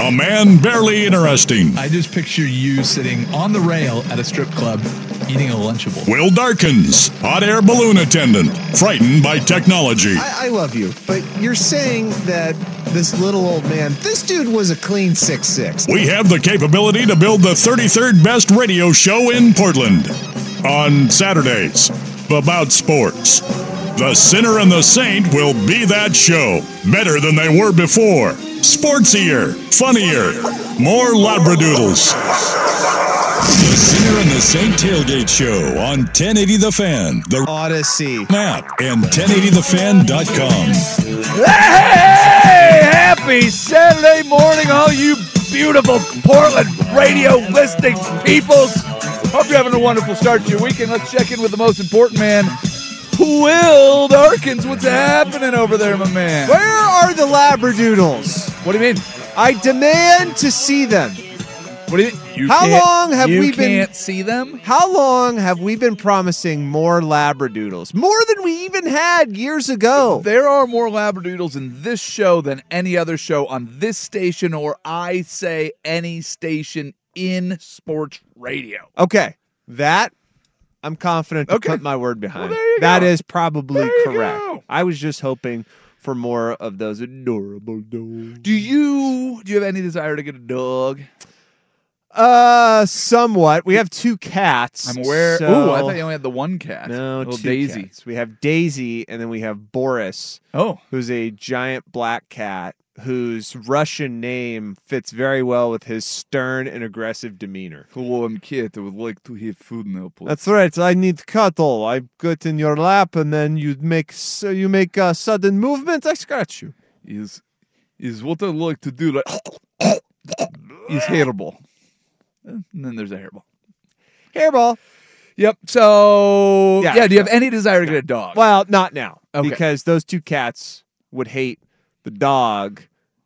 A man barely interesting. I just picture you sitting on the rail at a strip club eating a Lunchable. Will Darkins, hot air balloon attendant, frightened by technology. I, I love you, but you're saying that this little old man, this dude was a clean six six. We have the capability to build the 33rd best radio show in Portland. On Saturdays, about sports. The Sinner and the Saint will be that show. Better than they were before. Sportsier, funnier, more Labradoodles. The Sinner and the Saint Tailgate Show on 1080 The Fan, the Audacy. app, and 1080thefan.com. Hey, happy Saturday morning, all you beautiful Portland radio listening peoples. Hope you're having a wonderful start to your weekend. Let's check in with the most important man, Will Darkins. What's happening over there, my man? Where are the Labradoodles? What do you mean? I demand to see them. What do you mean? You How long have we been- can't see them? How long have we been promising more Labradoodles? More than we even had years ago. There are more Labradoodles in this show than any other show on this station, or I say any station in sports radio. Okay, that I'm confident to Okay. put my word behind. Well, That go. is probably There correct. I was just hoping for more of those adorable dogs. Do you do you have any desire to get a dog? Uh, somewhat. We have two cats. I'm aware. so- oh, I thought you only had the one cat. No, little two Daisy. cats. We have Daisy, and then we have Boris, Oh, who's a giant black cat whose Russian name fits very well with his stern and aggressive demeanor. hello, I'm Kit. I would like to have food now, please. That's right. I need cuddle. I get in your lap, and then you make so you make a sudden movement. I scratch you. is is what I like to do. Like is hairball. And then there's a hairball. Hairball. Yep. So Yeah, yeah, do you have any desire to get a dog? Well, not now Okay. because those two cats would hate the dog.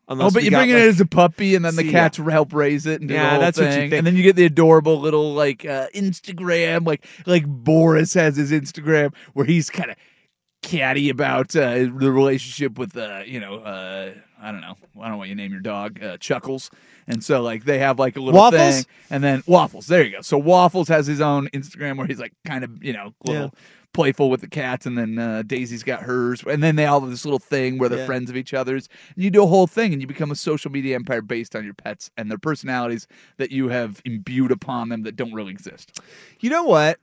Unless Oh, but you got, bring it like- in as a puppy, and then the See, cats help raise it. And do the Yeah, whole that's what you think. And then you get the adorable little like uh, Instagram, like like Boris has his Instagram where he's kind of catty about uh, the relationship with uh, you know uh, I don't know I don't know what you name your dog uh, Chuckles, and so like they have like a little Waffles? thing, and then Waffles. There you go. So Waffles has his own Instagram where he's like kind of you know little. Playful with the cats, and then uh, Daisy's got hers, and then they all have this little thing where they're Yeah. friends of each other's. And you do a whole thing, and you become a social media empire based on your pets and their personalities that you have imbued upon them that don't really exist. You know what?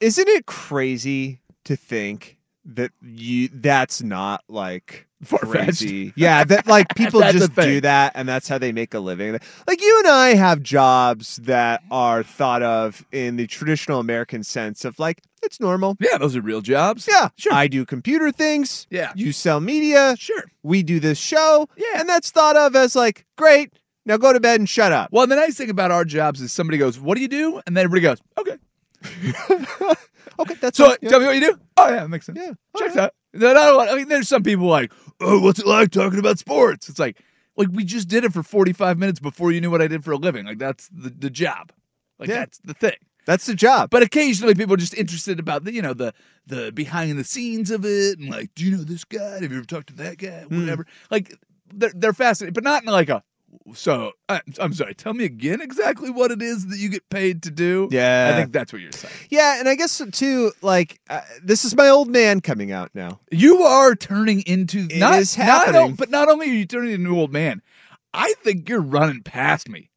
Isn't it crazy to think that you that's not like Far-fetched. crazy? Yeah, that like people just do that and that's how they make a living. Like you and I have jobs that are thought of in the traditional American sense of like it's normal. Yeah, those are real jobs. Yeah, Sure. I do computer things. Yeah. You sell media. Sure. We do this show. Yeah. And that's thought of as like, great, now go to bed and shut up. Well, the nice thing about our jobs is somebody goes, "What do you do?" and then everybody goes, "Okay." Okay, that's So. Yeah. tell me what you do. Oh yeah, that makes sense. Yeah. checks out. No, no, I mean, there's some people like, "Oh, what's it like talking about sports?" It's like, like we just did it for 45 minutes before you knew what I did for a living. Like that's the the job. Like Yeah. that's the thing. That's the job. But occasionally people are just interested about the, you know, the the behind the scenes of it and like, do you know this guy? Have you ever talked to that guy? Hmm. Whatever. Like they're they're fascinated, but not in like a So I, I'm sorry. Tell me again exactly what it is that you get paid to do. Yeah. I think that's what you're saying. Yeah, and I guess too, like uh, this is my old man coming out now. You are turning into It not, is happening. o- but not only are you turning into an old man, I think you're running past me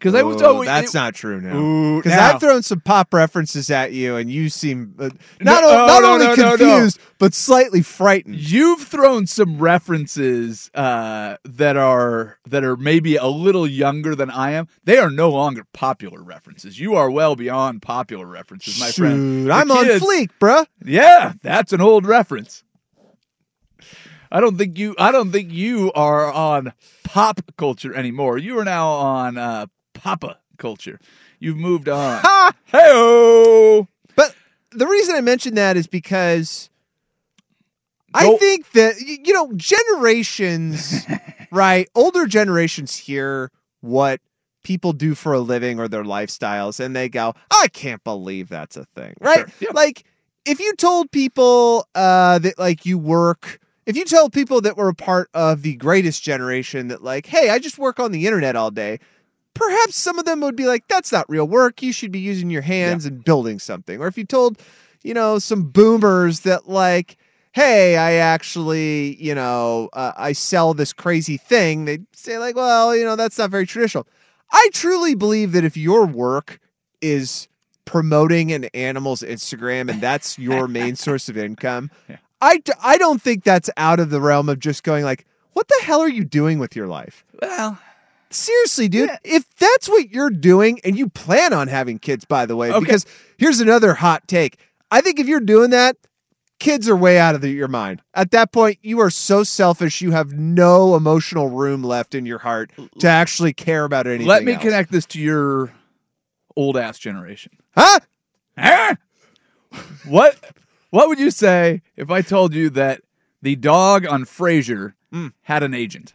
because I was always that's it- not true now. Because. I've thrown some pop references at you, and you seem uh, No, not, o- not no, only no, no, no. confused but slightly frightened. You've thrown some references uh, that are that are maybe a little younger than I am. They are no longer popular references. You are well beyond popular references, my friend. The I'm on fleek, bruh. Yeah, that's an old reference. I don't think you. I don't think you are on pop culture anymore. You are now on uh, Papa culture. You've moved on. Ha! Hey But the reason I mention that is because I think that you know generations, right? Older generations hear what people do for a living or their lifestyles, and they go, "I can't believe that's a thing," right? Sure, yeah. Like if you told people uh, that like you work. If you told people that were a part of the greatest generation that like, hey, I just work on the internet all day, perhaps some of them would be like, that's not real work. You should be using your hands and building something. Or if you told, you know, some boomers that like, hey, I actually, you know, uh, I sell this crazy thing, they'd say like, well, you know, that's not very traditional. I truly believe that if your work is promoting an animal's Instagram and that's your main source of income, Yeah. I, d- I don't think that's out of the realm of just going like, what the hell are you doing with your life? Well, Seriously, dude, Yeah. if that's what you're doing and you plan on having kids, by the way, Okay. because here's another hot take. I think if you're doing that, kids are way out of the, your mind. At that point, you are so selfish, you have no emotional room left in your heart to actually care about anything. let me else. connect this to your old ass generation. Huh? Huh? what what would you say if I told you that the dog on Frasier Mm. had an agent?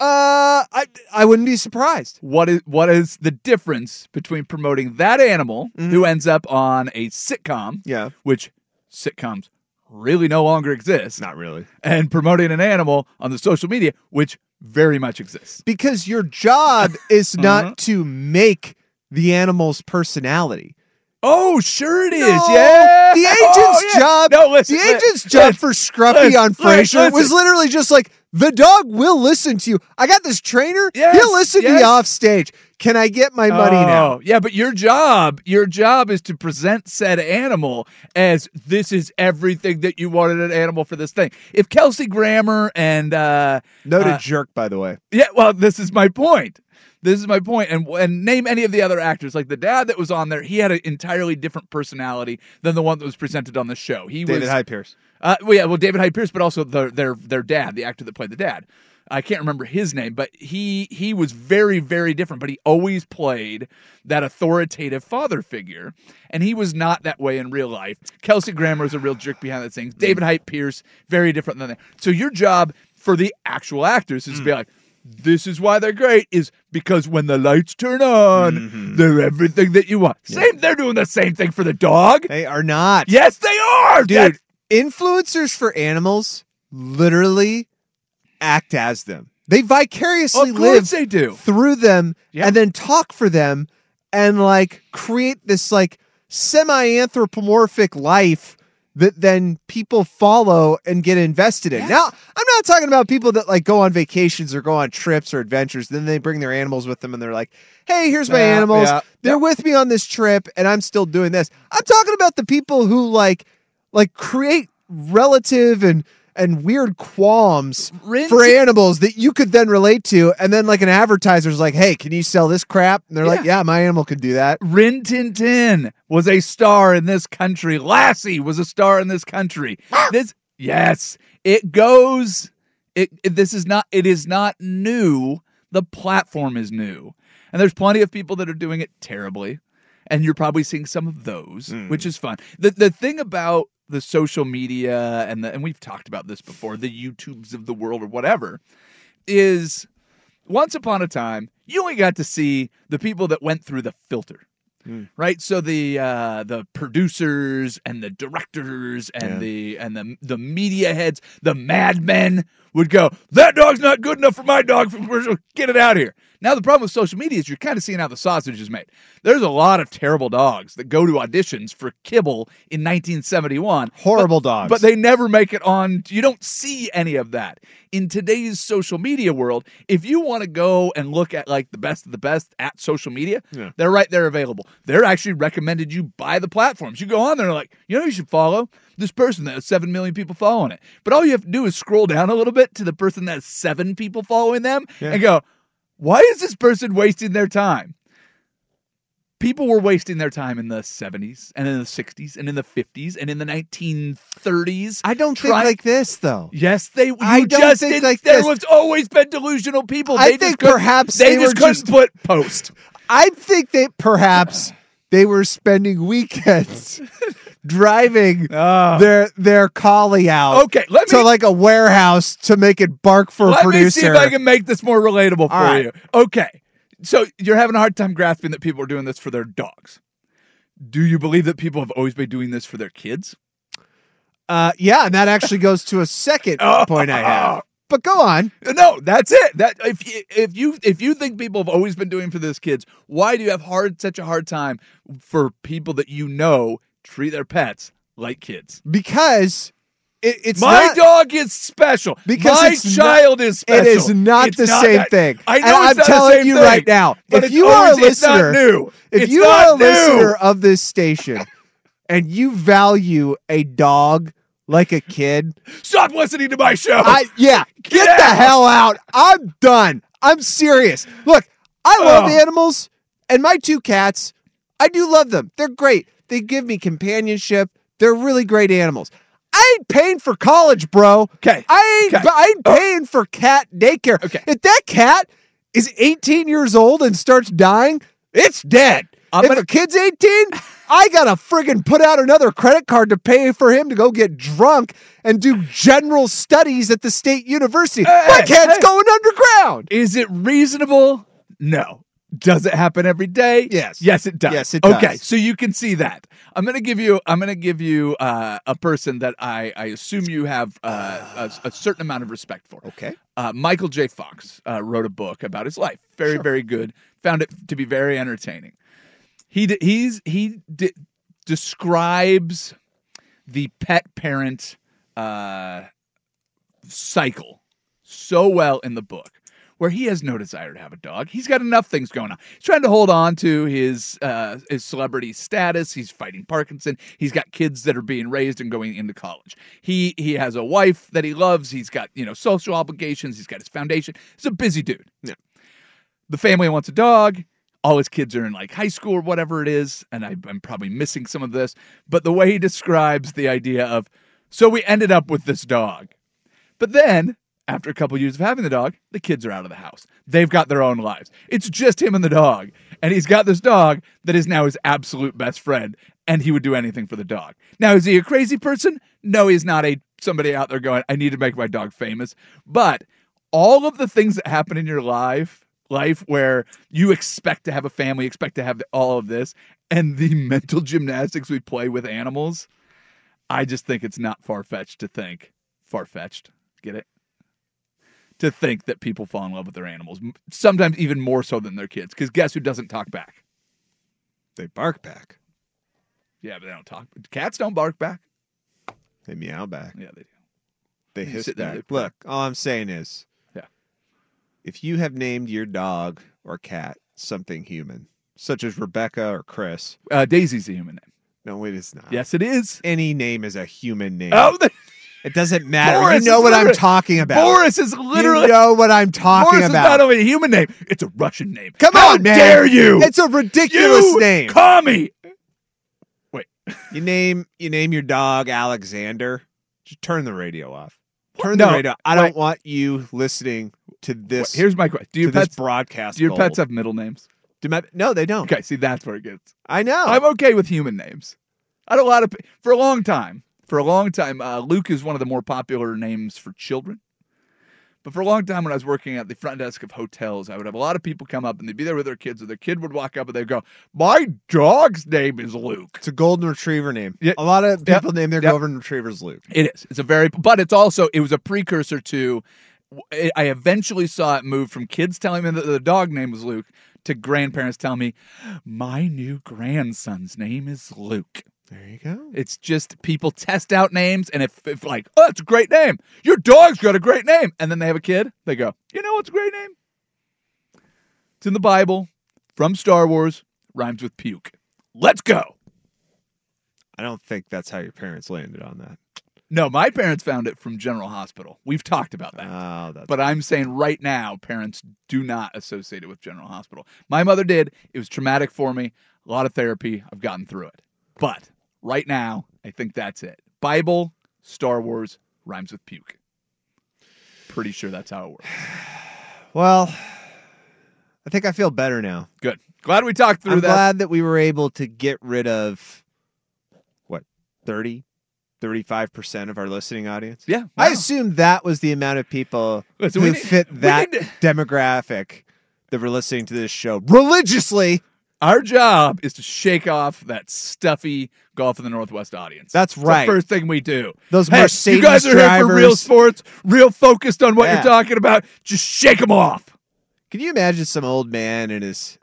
Uh, I I wouldn't be surprised. What is what is the difference between promoting that animal Mm-hmm. who ends up on a sitcom, Yeah, which sitcoms really no longer exist, not really. and promoting an animal on the social media, which very much exists. Because your job is Uh-huh. not to make the animal's personality. Oh, sure it is. No, yeah. The Oh, agent's yeah. job. No, listen. the agent's job listen, for Scruffy listen, on Frasier was literally just like the dog will listen to you. I got this trainer. Yes, He'll listen to yes. you off stage. Can I get my money now? Oh, Yeah, but your job, your job is to present said animal as this is everything that you wanted an animal for this thing. If Kelsey Grammer and uh Noted Uh, jerk, by the way. yeah, well, this is my point. This is my point. And and name any of the other actors. Like the dad that was on there, he had an entirely different personality than the one that was presented on the show. He was. David was Hyde Pierce. Uh, well, yeah, well, David Hyde Pierce, but also the, their their dad, the actor that played the dad. I can't remember his name, but he he was very very different. But he always played that authoritative father figure, and he was not that way in real life. Kelsey Grammer is a real jerk behind the scenes. David Hyde Pierce, very different than that. So your job for the actual actors is to be like. This is why they're great, is because when the lights turn on, they're everything that you want. Same, they're doing the same thing for the dog. They are not. Yes, they are, Dude, That's- influencers for animals literally act as them. They vicariously live they do. through them Yeah. and then talk for them and like create this like semi-anthropomorphic life that then people follow and get invested in. Now, I'm not talking about people that like go on vacations or go on trips or adventures, then they bring their animals with them and they're like, "Hey, here's my Yeah, animals. yeah, They're with me on this trip and I'm still doing this." I'm talking about the people who like like create relative and and weird qualms Rin- for animals that you could then relate to and then like an advertiser's like hey can you sell this crap and they're like yeah my animal could do that Rin Tin Tin was a star in this country. Lassie was a star in this country. Ah! this yes, it goes. It, it this is not. It is not new. The platform is new, and there's plenty of people that are doing it terribly, and you're probably seeing some of those, hmm. which is fun. the The thing about the social media and the and we've talked about this before, the YouTubes of the world or whatever, is once upon a time, you only got to see the people that went through the filter. right? So the uh, the producers and the directors and Yeah. the and the the media heads, the madmen would go, "That dog's not good enough for my dog. Get it out of here." Now the problem with social media is you're kind of seeing how the sausage is made. There's a lot of terrible dogs that go to auditions for kibble in 1971. Horrible but- dogs. But they never make it on. You don't see any of that in today's social media world. If you want to go and look at like the best of the best at social media, Yeah. they're right there available. They're actually recommended you by the platforms. You go on there and like, you know, you should follow this person that has seven million people following it. But all you have to do is scroll down a little bit to the person that has seven people following them Yeah. and go, why is this person wasting their time? People were wasting their time in the 70s and in the 60s and in the 50s and in the 1930s. I don't think like this though. Yes, they. You I don't just think didn't- like there this. was always been delusional people. I They just think couldn't- perhaps they, they just were couldn't just- put post. I think that perhaps they were spending weekends driving Ah. their their collie out Okay, let me to like a warehouse to make it bark for a let producer. me see if I can make this more relatable for right. you. Okay, so you're having a hard time grasping that people are doing this for their dogs. Do you believe that people have always been doing this for their kids? Uh, yeah, and that actually goes to a second Oh. point I have. But go on. No, that's it. That if you, if you if you think people have always been doing for this kids, why do you have hard such a hard time for people that you know treat their pets like kids? Because it, it's My not, dog is special. Because my child is special. It is not It's the same that- thing. I know I'm not the telling same you thing, right now. If you are a not listener, new. if It's you not are a new. listener of this station and you value a dog like a kid, Stop listening to my show. I yeah, get, Get the hell out. I'm done. I'm serious. Look, I love Oh. animals, and my two cats, I do love them. They're great. They give me companionship. They're really great animals. I ain't paying for college, bro. 'Kay. I ain't. Okay. I ain't oh. paying for cat daycare. Okay. If that cat is 18 years old and starts dying, it's dead. I'm if gonna- a kid's 18, I gotta friggin' put out another credit card to pay for him to go get drunk and do general studies at the state university. Hey, My cat's hey. going underground. Is it reasonable? No. Does it happen every day? Yes. Yes, it does. Yes, it does. Okay, so you can see that. I'm gonna give you. I'm gonna give you uh, a person that I, I assume you have uh, a, a certain amount of respect for. Okay. Uh, Michael J. Fox uh, wrote a book about his life. Very, very good. Found it to be very entertaining. He d- he's he d- describes the pet parent uh, cycle so well in the book. Where he has no desire to have a dog, he's got enough things going on. He's trying to hold on to his uh, his celebrity status. He's fighting Parkinson. He's got kids that are being raised and going into college. He he has a wife that he loves. He's got you know social obligations. He's got his foundation. He's a busy dude. Yeah. The family wants a dog. All his kids are in like high school or whatever it is, and I, I'm probably missing some of this. But the way he describes the idea of, so we ended up with this dog, but then after a couple years of having the dog, the kids are out of the house. They've got their own lives. It's just him and the dog. And he's got this dog that is now his absolute best friend, and he would do anything for the dog. Now, is he a crazy person? No, he's not a somebody out there going, I need to make my dog famous. But all of the things that happen in your life, life where you expect to have a family, expect to have all of this, and the mental gymnastics we play with animals, I just think it's not far fetched to think. Far fetched. Get it? To think that people fall in love with their animals, sometimes even more so than their kids. Because guess who doesn't talk back? They bark back. Yeah, but they don't talk. Cats don't bark back. They meow back. Yeah, they do. They hiss sit there, back. they. Look, all I'm saying is, Yeah. if you have named your dog or cat something human, such as Rebecca or Chris, Uh, Daisy's a human name. no, it is not. Yes, it is. Any name is a human name. Oh, the, It doesn't matter. Boris you know what I'm talking about. Boris is literally. you know what I'm talking Boris about. is not only a human name; it's a Russian name. Come How on, man. Dare you? It's a ridiculous you name. Call me. Wait. You name you name your dog Alexander. Just turn the radio off. Turn No, the radio. I don't want you listening to this. Here's my question: Do your pets? broadcast? Do your gold. pets have middle names? Do my- no, they don't. Okay, see that's where it gets. I know. I'm okay with human names. I had a lot of for a long time. For a long time, uh, Luke is one of the more popular names for children. But for a long time, when I was working at the front desk of hotels, I would have a lot of people come up and they'd be there with their kids, or their kid would walk up and they'd go, "My dog's name is Luke." It's a golden retriever name. Yeah. A lot of Yep. people name their Yep. golden retrievers Luke. It is. It's a very, but it's also it was a precursor to. I eventually saw it move from kids telling me that the dog name was Luke to grandparents telling me, "My new grandson's name is Luke." There you go. It's just people test out names, and if, if like, oh, it's a great name. Your dog's got a great name, and then they have a kid, they go, you know what's a great name? It's in the Bible, from Star Wars, rhymes with puke. Let's go. I don't think that's how your parents landed on that. No, my parents found it from General Hospital. We've talked about that. Oh, that's But I'm saying right now, parents do not associate it with General Hospital. My mother did. It was traumatic for me. A lot of therapy. I've gotten through it. But right now, I think that's it. Bible, Star Wars, rhymes with puke. Pretty sure that's how it works. well. I think I feel better now. Good. Glad we talked through I'm that. glad that we were able to get rid of what 30 35% of our listening audience. Yeah. I wow. assume that was the amount of people Listen, who need- fit that to- demographic that were listening to this show religiously. Our job is to shake off that stuffy Golf in the Northwest audience. That's It's the right. first thing we do. Those Hey, Mercedes you guys are here for real sports, real focused on what Yeah. you're talking about. Just shake them off. Can you imagine some old man in his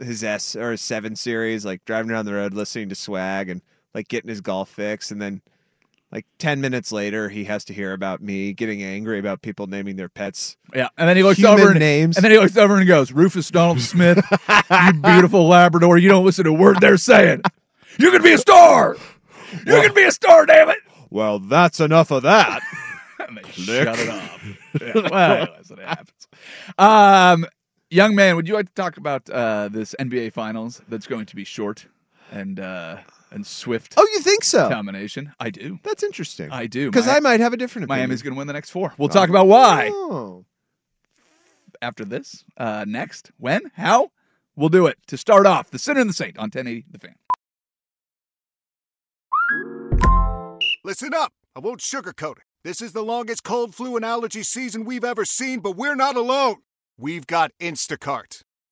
his S or his seven series, like driving down the road listening to swag and like getting his golf fix, and then like ten minutes later he has to hear about me getting angry about people naming their pets Yeah, and then he looks over and, names. and then he looks over and goes, "Rufus Donald Smith, you beautiful Labrador, you don't listen to a word they're saying. You can be a star. You can be a star, damn it." well, that's enough of that. And they shut it off. Yeah, well, that's what happens. Um, young man, would you like to talk about uh, this NBA Finals that's going to be short and uh, and swift oh, you think so? domination? I do. That's interesting. I do. Because I might have a different opinion. Miami's going to win the next four. We'll talk about why Oh. after this. Uh, next, when, how, we'll do it to start off. The Sinner and the Saint on 1080 The Fan. Listen up. I won't sugarcoat it. This is the longest cold, flu, and allergy season we've ever seen, but we're not alone. We've got Instacart.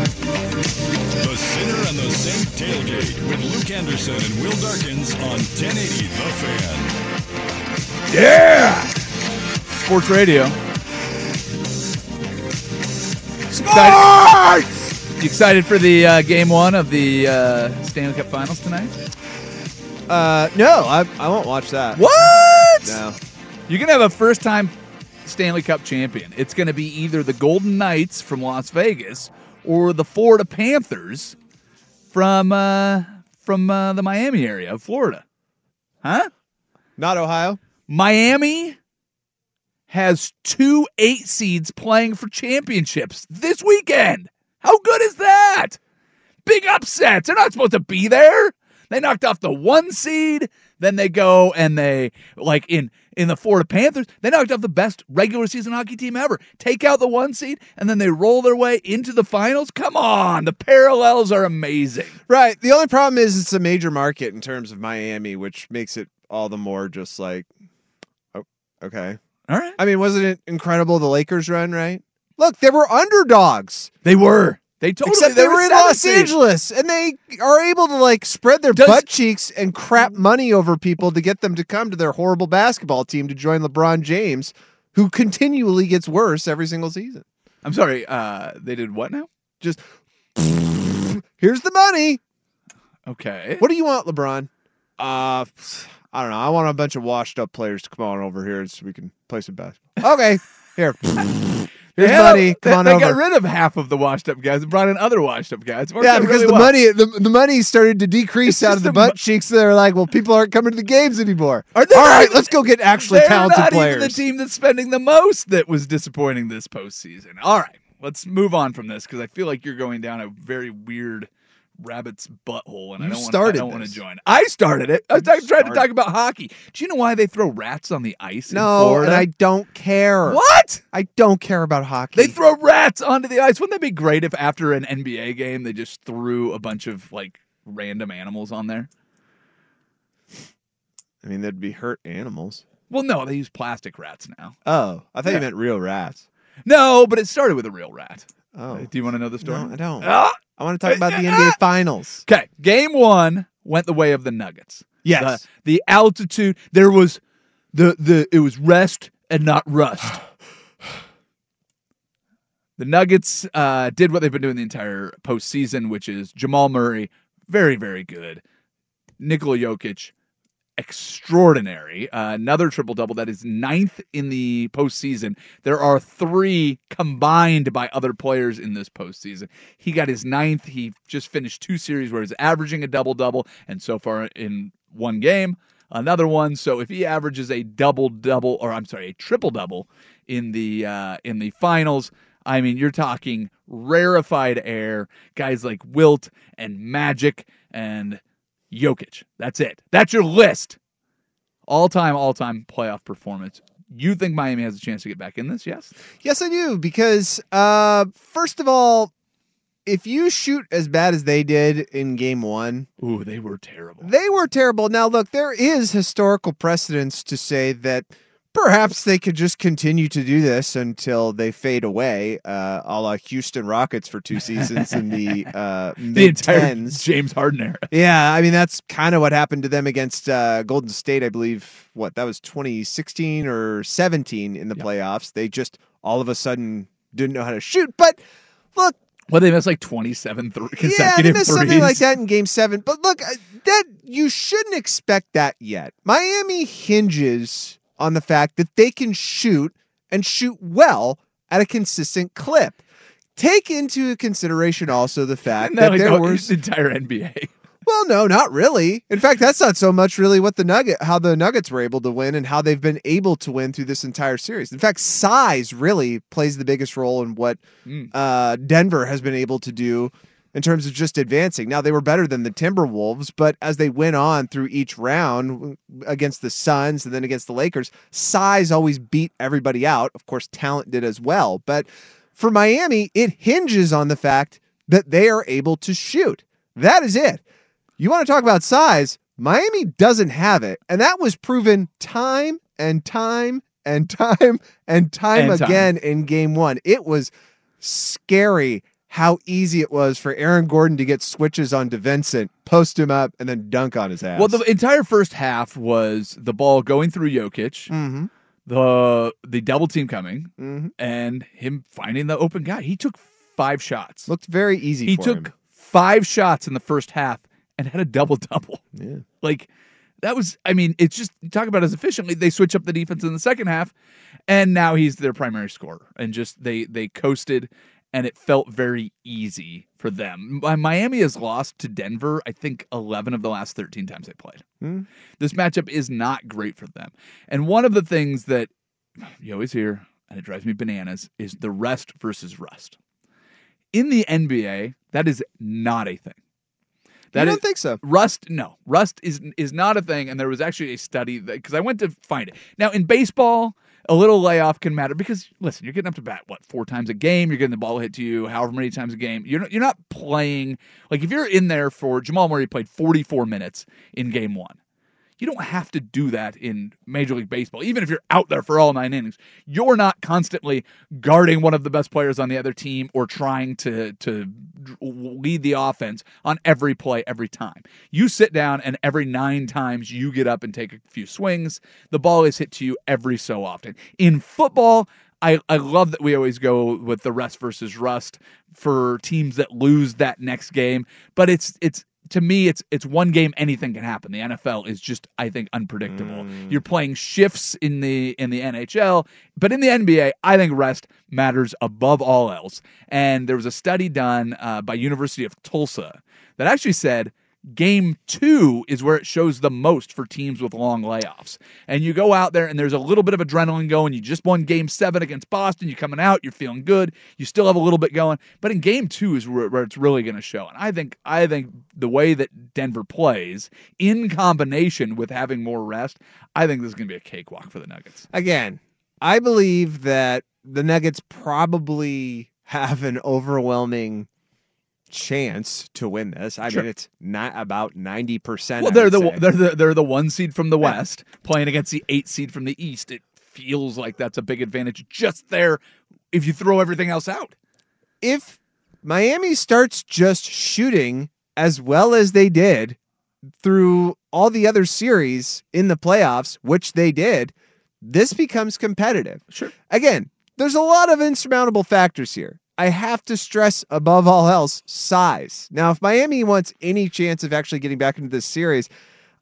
The Sinner and the Saint Tailgate with Luke Anderson and Will Darkins on 1080 The Fan. Yeah! Sports radio. Sports! You excited for the uh, game one of the uh, Stanley Cup Finals tonight? Uh, no, I I won't watch that. What? No. You're going to have a first time Stanley Cup champion. It's going to be either the Golden Knights from Las Vegas or the Florida Panthers from uh, from uh, the Miami area of Florida. Huh? Not Ohio. Miami has two eight seeds playing for championships this weekend. How good is that? Big upsets. They're not supposed to be there. They knocked off the one seed. Then they go and they like in in the Florida Panthers, they knocked off the best regular season hockey team ever. Take out the one seed and then they roll their way into the finals. Come on, the parallels are amazing. Right. The only problem is it's a major market in terms of Miami, which makes it all the more just like, oh, okay. All right. I mean, wasn't it incredible the Lakers run, right? Look, they were underdogs. They were. They totally Except they, were in Los 17. Angeles, and they are able to like spread their Does- butt cheeks and crap money over people to get them to come to their horrible basketball team to join LeBron James, who continually gets worse every single season. I'm sorry. Uh, they did what now? Just here's the money. Okay. What do you want, LeBron? Uh, I don't know. I want a bunch of washed up players to come on over here so we can play some basketball. Okay, here. Here's had- money. Come they, on they over. got rid of half of the washed up guys and brought in other washed up guys. Yeah, because really the well. money the, the money started to decrease It's out of the butt mo- cheeks. So they're like, well, people aren't coming to the games anymore. All not right, let's go get actually talented not players. even the team that's spending the most that was disappointing this postseason. All right, let's move on from this because I feel like you're going down a very weird rabbit's butthole, and I You don't want. I don't want to join. I started it. I was trying to talk about hockey. Do you know why they throw rats on the ice in no, and I don't care. what? I don't care about hockey. They throw rats onto the ice. Wouldn't that be great if after an NBA game they just threw a bunch of like random animals on there? I mean, that'd be hurt animals. Well, no, they use plastic rats now. Oh, I thought Yeah. you meant real rats. No, but it started with a real rat. Oh, Do you want to know the story? no, I don't. Ah! I want to talk about the NBA Finals. Okay, game one went the way of the Nuggets. Yes. The, the altitude, there was the the it was rest and not rust. the Nuggets uh, did what they've been doing the entire postseason, which is Jamal Murray, very very good. Nikola Jokic, extraordinary. Uh, another triple double that is ninth in the postseason. There are three combined by other players in this postseason. He got his ninth. He just finished two series where he's averaging a double double, and so far in one game, another one. So if he averages a double double, or I'm sorry, a triple double in the uh, in the finals. I mean, you're talking rarefied air, guys like Wilt and Magic and Jokic. That's it. That's your list. All time, all time playoff performance. You think Miami has a chance to get back in this? Yes. Yes, I do because uh, first of all, if you shoot as bad as they did in Game One, Ooh, they were terrible. they were terrible. Now, look, there is historical precedence to say that perhaps they could just continue to do this until they fade away, uh, a la Houston Rockets for two seasons in the uh, The mid entire tens. James Harden era. Yeah, I mean that's kind of what happened to them against uh, Golden State. I believe what that was 2016 or 17 in the playoffs. They just all of a sudden didn't know how to shoot. But look, Well, they missed like 27 th- yeah, consecutive they missed threes. something like that in Game Seven. But look, uh, that you shouldn't expect that yet. Miami hinges on the fact that they can shoot and shoot well at a consistent clip. Take into consideration also the fact that like there the was entire NBA. well, no, not really. In fact, that's not so much really what the Nugget, how the Nuggets were able to win and how they've been able to win through this entire series. In fact, size really plays the biggest role in what Mm. uh, Denver has been able to do in terms of just advancing. Now they were better than the Timberwolves, but as they went on through each round against the Suns and then against the Lakers, size always beat everybody out. Of course, talent did as well, but for Miami, it hinges on the fact that they are able to shoot. That is it. You want to talk about size? Miami doesn't have it. And that was proven time and time and time and time And time. again in game one. It was scary how easy it was for Aaron Gordon to get switches on DeVincent, post him up, and then dunk on his ass. Well, the entire first half was the ball going through Jokic, mm-hmm, the the double team coming, mm-hmm. and him finding the open guy. He took five shots. looked very easy he took him. five shots in the first half and had a double double. Yeah. Like That was, I mean, it's just talk about as efficiently. They switch up the defense in the second half, and now he's their primary scorer, and just they they coasted, and it felt very easy for them. Miami has lost to Denver, I think, eleven of the last thirteen times they played. Hmm. This matchup is not great for them, and one of the things that you always hear, and it drives me bananas, is the rest versus rust. In the NBA, that is not a thing. I don't is- think so. Rust, no, rust is is not a thing, and there was actually a study that because I went to find it. Now in baseball, a little layoff can matter because listen, you're getting up to bat what four times a game, you're getting the ball hit to you, however many times a game. You're not, you're not playing like if you're in there for Jamal Murray played 44 minutes in game one. You don't have to do that in Major League Baseball. Even if you're out there for all nine innings, you're not constantly guarding one of the best players on the other team or trying to to lead the offense on every play every time. You sit down and every 9 times you get up and take a few swings, the ball is hit to you every so often. In football, I, I love that we always go with the rest versus rust for teams that lose that next game, but it's it's to me it's it's one game anything can happen. The NFL is just I think unpredictable. You're playing shifts in the in the NHL, but in the NBA, I think rest matters above all else. And there was a study done uh, by University of Tulsa that actually said game two is where it shows the most for teams with long layoffs. And you go out there and there's a little bit of adrenaline going. You just won game seven against Boston. You're coming out, you're feeling good. You still have a little bit going. But in game two is where, it's really going to show. And I think I think the way that Denver plays in combination with having more rest, I think this is going to be a cakewalk for the Nuggets. Again, I believe that the Nuggets probably have an overwhelming chance to win this. I Sure. mean, it's not about ninety percent. Well, they're the they're the they're the one seed from the West playing against the eight seed from the East. It feels like that's a big advantage just there if you throw everything else out. if Miami starts just shooting as well as they did through all the other series in the playoffs, which they did, this becomes competitive. Sure. Again, there's a lot of insurmountable factors here. I have to stress above all else size. Now, if Miami wants any chance of actually getting back into this series,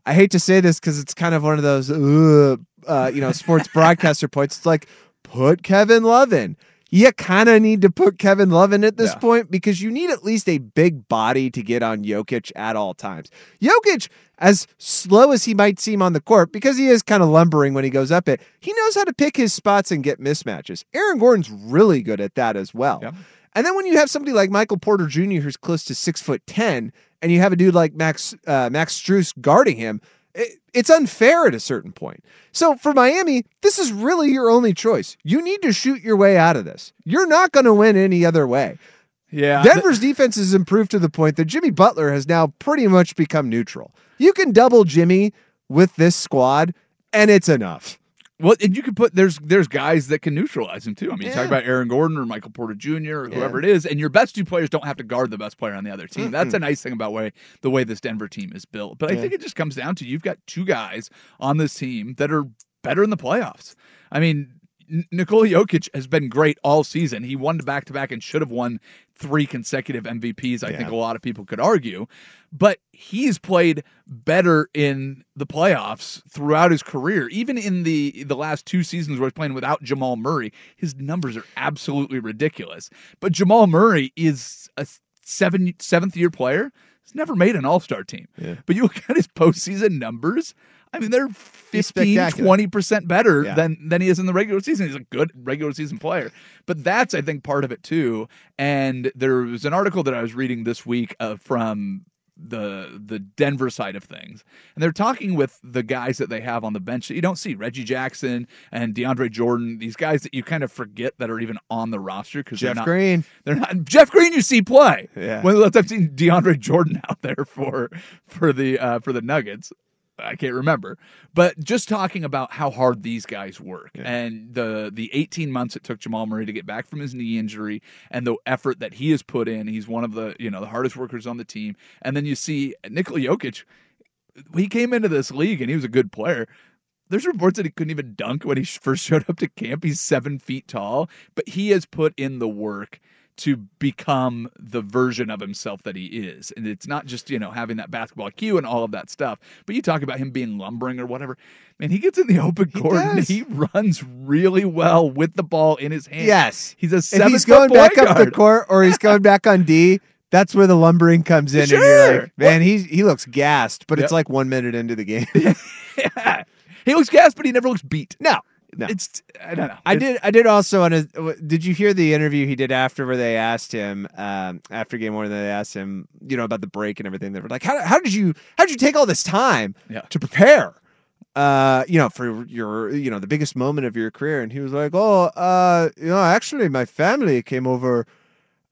I hate to say this because it's kind of one of those, uh, you know, sports broadcaster points. It's like, put Kevin Love in. You kind of need to put Kevin Love in at this Yeah. point because you need at least a big body to get on Jokic at all times. Jokic, as slow as he might seem on the court, because he is kind of lumbering when he goes up it, he knows how to pick his spots and get mismatches. Aaron Gordon's really good at that as well. Yeah. And then when you have somebody like Michael Porter Jr., who's close to six foot ten, and you have a dude like Max uh, Max Strus guarding him, it, it's unfair at a certain point. So for Miami, this is really your only choice. You need to shoot your way out of this. You're not going to win any other way. Yeah. Denver's defense has improved to the point that Jimmy Butler has now pretty much become neutral. You can double Jimmy with this squad, and it's enough. Well, and you can put there's there's guys that can neutralize him too. I mean, you talk about Aaron Gordon or Michael Porter Jr. or whoever it is, and your best two players don't have to guard the best player on the other team. That's a nice thing about way the way this Denver team is built. But I think it just comes down to you've got two guys on this team that are better in the playoffs. I mean, Nikola Jokic has been great all season. He won back to back and should have won three consecutive MVPs. I think a lot of people could argue, but he's played better in the playoffs throughout his career. Even in the the last two seasons where he's playing without Jamal Murray, his numbers are absolutely ridiculous. But Jamal Murray is a seven seventh year player. He's never made an All Star team. But you look at his postseason numbers. I mean, they're 15, 20% better Yeah. than, than he is in the regular season. He's a good regular season player. But that's, I think, part of it too. And there was an article that I was reading this week uh, from the the Denver side of things. And they're talking with the guys that they have on the bench that you don't see. Reggie Jackson and DeAndre Jordan, these guys that you kind of forget that are even on the roster because they're Jeff not Green. they're not Jeff Green. You see play. Yeah. When last I've seen DeAndre Jordan out there for for the uh, for the Nuggets, I can't remember. But just talking about how hard these guys work and the the 18 months it took Jamal Murray to get back from his knee injury and the effort that he has put in. He's one of the you know the hardest workers on the team. And then you see Nikola Jokic. He came into this league and he was a good player. There's reports that he couldn't even dunk when he first showed up to camp. He's seven feet tall, but he has put in the work to become the version of himself that he is. And it's not just, you know, having that basketball IQ and all of that stuff, but you talk about him being lumbering or whatever. Man, he gets in the open court and he runs really well with the ball in his hand. Yes. He's a if he's going back point up the court or he's going back on D, that's where the lumbering comes in. And you're Sure. like, man, he's he looks gassed, but Yep. it's like one minute into the game. yeah. He looks gassed, but he never looks beat. no, no. It's I don't know. I It's- did. I did also. On a, did you hear the interview he did after where they asked him um, after game one? They asked him, you know, about the break and everything. They were like, "How, how did you how did you take all this time Yeah. to prepare? Uh, you know, for your you know the biggest moment of your career?" And he was like, "Oh, uh, you know, actually, my family came over."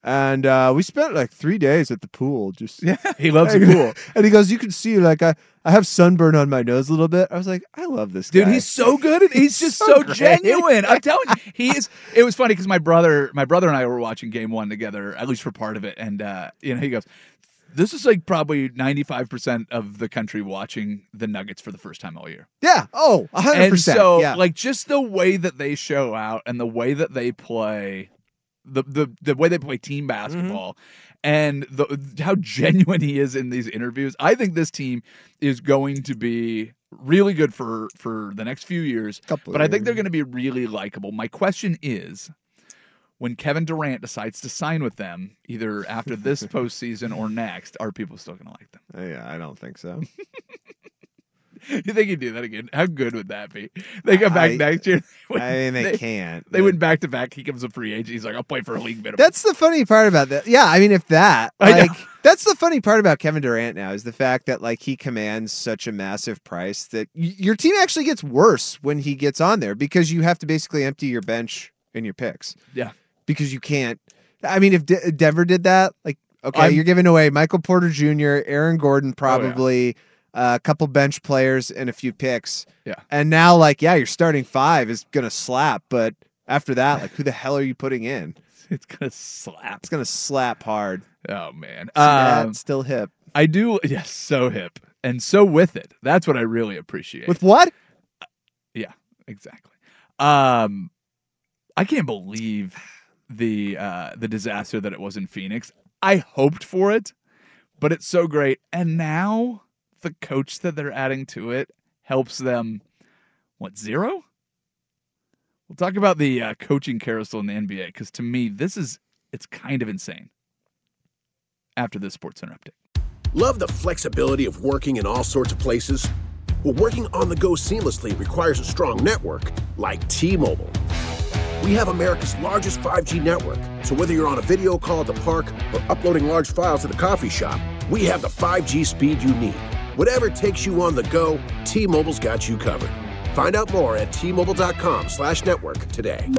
And uh, we spent like three days at the pool. Just Yeah, he loves the pool. and he goes, "You can see like I, I have sunburn on my nose a little bit." I was like, "I love this Dude, guy. he's so good. And he's just So so, genuine. I'm telling you, he is. It was funny because my brother, my brother and I were watching Game One together, at least for part of it, and uh, you know, he goes, "This is like probably 95 percent of the country watching the Nuggets for the first time all year." yeah. Oh, hundred And percent. so, yeah. like, just the way that they show out and the way that they play, the the the way they play team mm-hmm. basketball, and the how genuine he is in these interviews. I think this team is going to be really good for for the next few years. Couple but I think they're going to be really likable. My question is. When Kevin Durant decides to sign with them, either after this postseason or next, are people still going to like them? Yeah, I don't think so. You think he'd do that again? How good would that be? They come back I- next year. I mean, they, can't. They went back to back. He comes a free agent. He's like, I'll play for a league minimum. That's the funny part about that. Yeah, I mean, if that, like, that's the funny part about Kevin Durant now is the fact that like he commands such a massive price that y- your team actually gets worse when he gets on there because you have to basically empty your bench and your picks yeah. because you can't. I mean, if De- Denver did that, like, okay, I'm- you're giving away Michael Porter Jr., Aaron Gordon, Oh, probably. Uh, a couple bench players and a few picks. Yeah. And now, like, yeah, your starting five is gonna slap, but after that, like, who the hell are you putting in? It's gonna slap. It's gonna slap hard. Oh man. Yeah, Um, it's still hip. I do. Yes, so hip and so with it. That's what I really appreciate. With what? yeah, exactly. Um, I can't believe the uh the disaster that it was in Phoenix. I hoped for it, but it's so great. And now the coach that they're adding to it helps them. What zero? We'll talk about the uh, coaching carousel in the NBA because to me this is it's kind of insane. After this Sports Center update. Love the flexibility of working in all sorts of places? Well, working on the go seamlessly requires a strong network like T Mobile. We have America's largest 5G network, so whether you're on a video call at the park or uploading large files at a coffee shop, we have the 5G speed you need. Whatever takes you on the go, T Mobile's got you covered. Find out more at T-Mobile.com slash network today.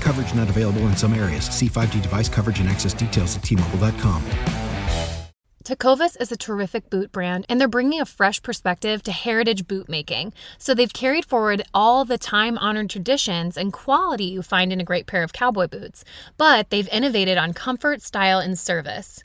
Coverage not available in some areas. See 5G device coverage and access details at tmobile.com. Tecovas is a terrific boot brand, and they're bringing a fresh perspective to heritage boot making. So they've carried forward all the time honored traditions and quality you find in a great pair of cowboy boots, but they've innovated on comfort, style, and service.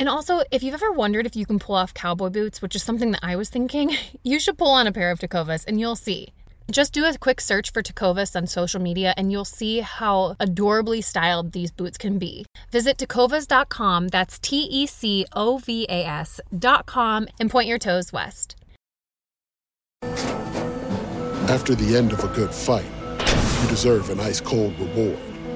And also, if you've ever wondered if you can pull off cowboy boots, which is something that I was thinking, you should pull on a pair of Tecovas and you'll see. Just do a quick search for Tecovas on social media and you'll see how adorably styled these boots can be. Visit tecovas.com, that's T E C O V A S.com, and point your toes west. After the end of a good fight, you deserve an ice cold reward.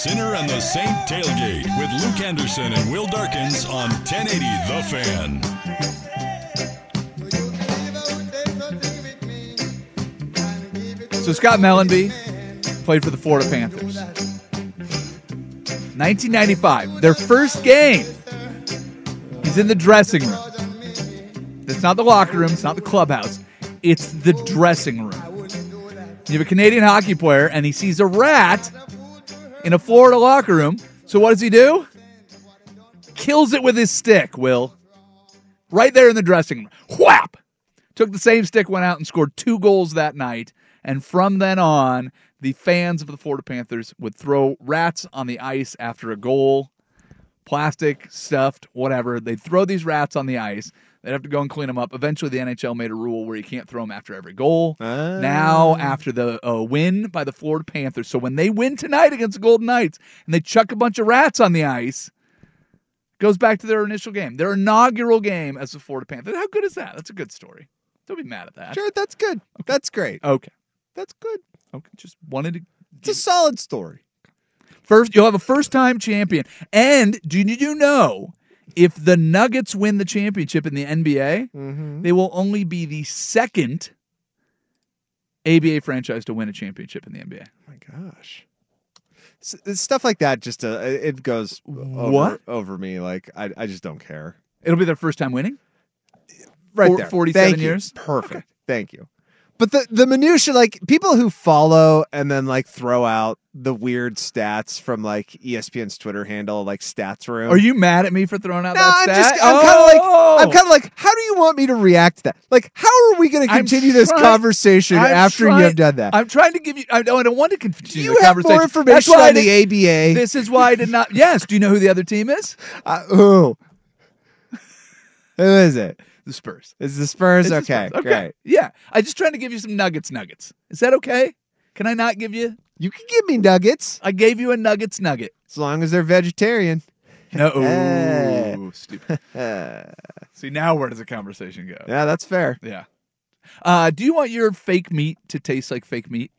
Sinner and the Saint Tailgate with Luke Anderson and Will Darkins on 1080 The Fan. So Scott Mellanby played for the Florida Panthers. 1995, their first game. He's in the dressing room. It's not the locker room, it's not the clubhouse. It's the dressing room. You have a Canadian hockey player and he sees a rat in a Florida locker room. So what does he do? Kills it with his stick, Will. Right there in the dressing room. Whap! Took the same stick, went out and scored two goals that night. And from then on, the fans of the Florida Panthers would throw rats on the ice after a goal, plastic, stuffed, whatever. They'd throw these rats on the ice. They'd have to go and clean them up. Eventually, the NHL made a rule where you can't throw them after every goal. Now, after the uh, win by the Florida Panthers, so when they win tonight against the Golden Knights and they chuck a bunch of rats on the ice, goes back to their initial game, their inaugural game as the Florida Panthers. How good is that? That's a good story. Don't be mad at that. Sure, that's good. That's great. Okay. That's good. Okay. Just wanted to. It's a solid story. First, you'll have a first-time champion, and do you know if the Nuggets win the championship in the NBA, Mm-hmm. they will only be the second ABA franchise to win a championship in the NBA. my gosh. S- stuff like that just uh, it goes over, What? over me like I, I just don't care It'll be their first time winning. right Four- there 47 Thank you. years? perfect thank you but the the minutia like people who follow and then like throw out the weird stats from like ESPN's Twitter handle like stats room Are you mad at me for throwing out no, that I'm stat? just I'm kind of like I'm Oh! kind of like how do you want me to react to that like how are we going to continue this conversation I'm after you have done that I'm trying to give you. I don't, I don't want to continue you the have conversation. more That's information why on the ABA This is why I did not. Yes. Do you know who the other team is? uh, who who is it The Spurs. Is the Spurs It's the okay? Spurs. Okay. Great. Yeah. I just trying to give you some nuggets. Nuggets. Is that okay? Can I not give you? You can give me nuggets I gave you a nuggets nugget. as long as they're vegetarian. No. Eh. Ooh, stupid. yeah, See now where does the conversation go? Yeah, that's fair. Yeah. Uh, do you want your fake meat to taste like fake meat?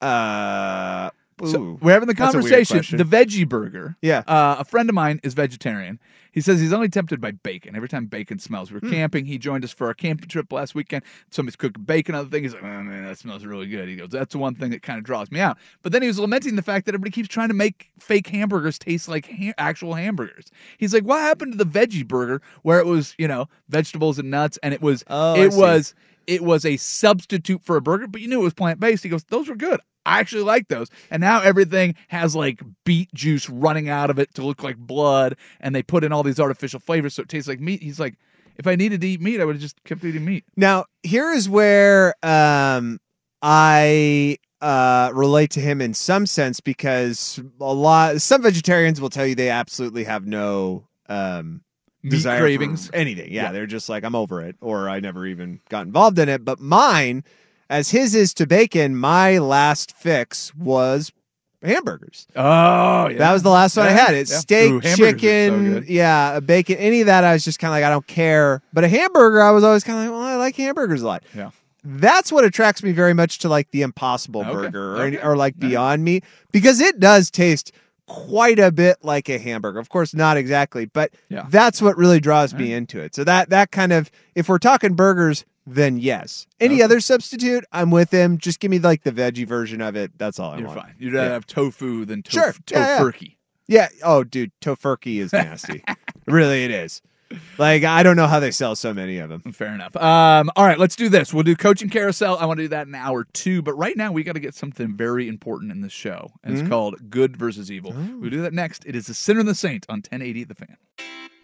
Uh, So we're having the that's a weird conversation. question. The veggie burger. Yeah. Uh, a friend of mine is vegetarian. He says he's only tempted by bacon. Every time bacon smells, we Hmm. were camping. He joined us for our camping trip last weekend. Somebody's cooking bacon. Other thing, he's like, "Oh man, that smells really good." He goes, "That's the one thing that kind of draws me out." But then he was lamenting the fact that everybody keeps trying to make fake hamburgers taste like ha- actual hamburgers. He's like, "What happened to the veggie burger where it was, you know, vegetables and nuts, and it was, Oh, I it see. was." It was a substitute for a burger, but you knew it was plant based. He goes, Those were good. I actually like those. And now everything has like beet juice running out of it to look like blood, and they put in all these artificial flavors so it tastes like meat. He's like, if I needed to eat meat, I would have just kept eating meat. Now, here is where um, I uh, relate to him in some sense because a lot some vegetarians will tell you they absolutely have no um, Meat desire cravings. anything. Yeah, Yeah. they're just like I'm over it, or I never even got involved in it. But mine, as his is to bacon, my last fix was hamburgers. Oh, yeah. That was the last one I had. It's yeah. steak, Ooh, are so chicken, yeah, a bacon, any of that. I was just kind of like, I don't care. But a hamburger, I was always kind of like, well, I like hamburgers a lot. Yeah. That's what attracts me very much to like the Impossible Okay, Burger or, okay. or like Beyond Meat because it does taste quite a bit like a hamburger. Of course, not exactly, but Yeah. that's what really draws me into it. So that that kind of, if we're talking burgers, then yes. Any Okay. other substitute, I'm with him. Just give me like the veggie version of it. That's all I want. You're want. fine. You'd rather Yeah. have tofu than tof- Sure. Yeah, yeah. tofurkey. Yeah. Oh, dude, tofurkey is nasty. really, it is. Like I don't know how they sell so many of them. Fair enough. Um, all right, let's do this. We'll do coaching carousel. I want to do that in hour two, but right now we got to get something very important in this show, and Mhm. it's called Good versus Evil. We'll do that next. It is the Sinner and the Saint on 1080 The Fan.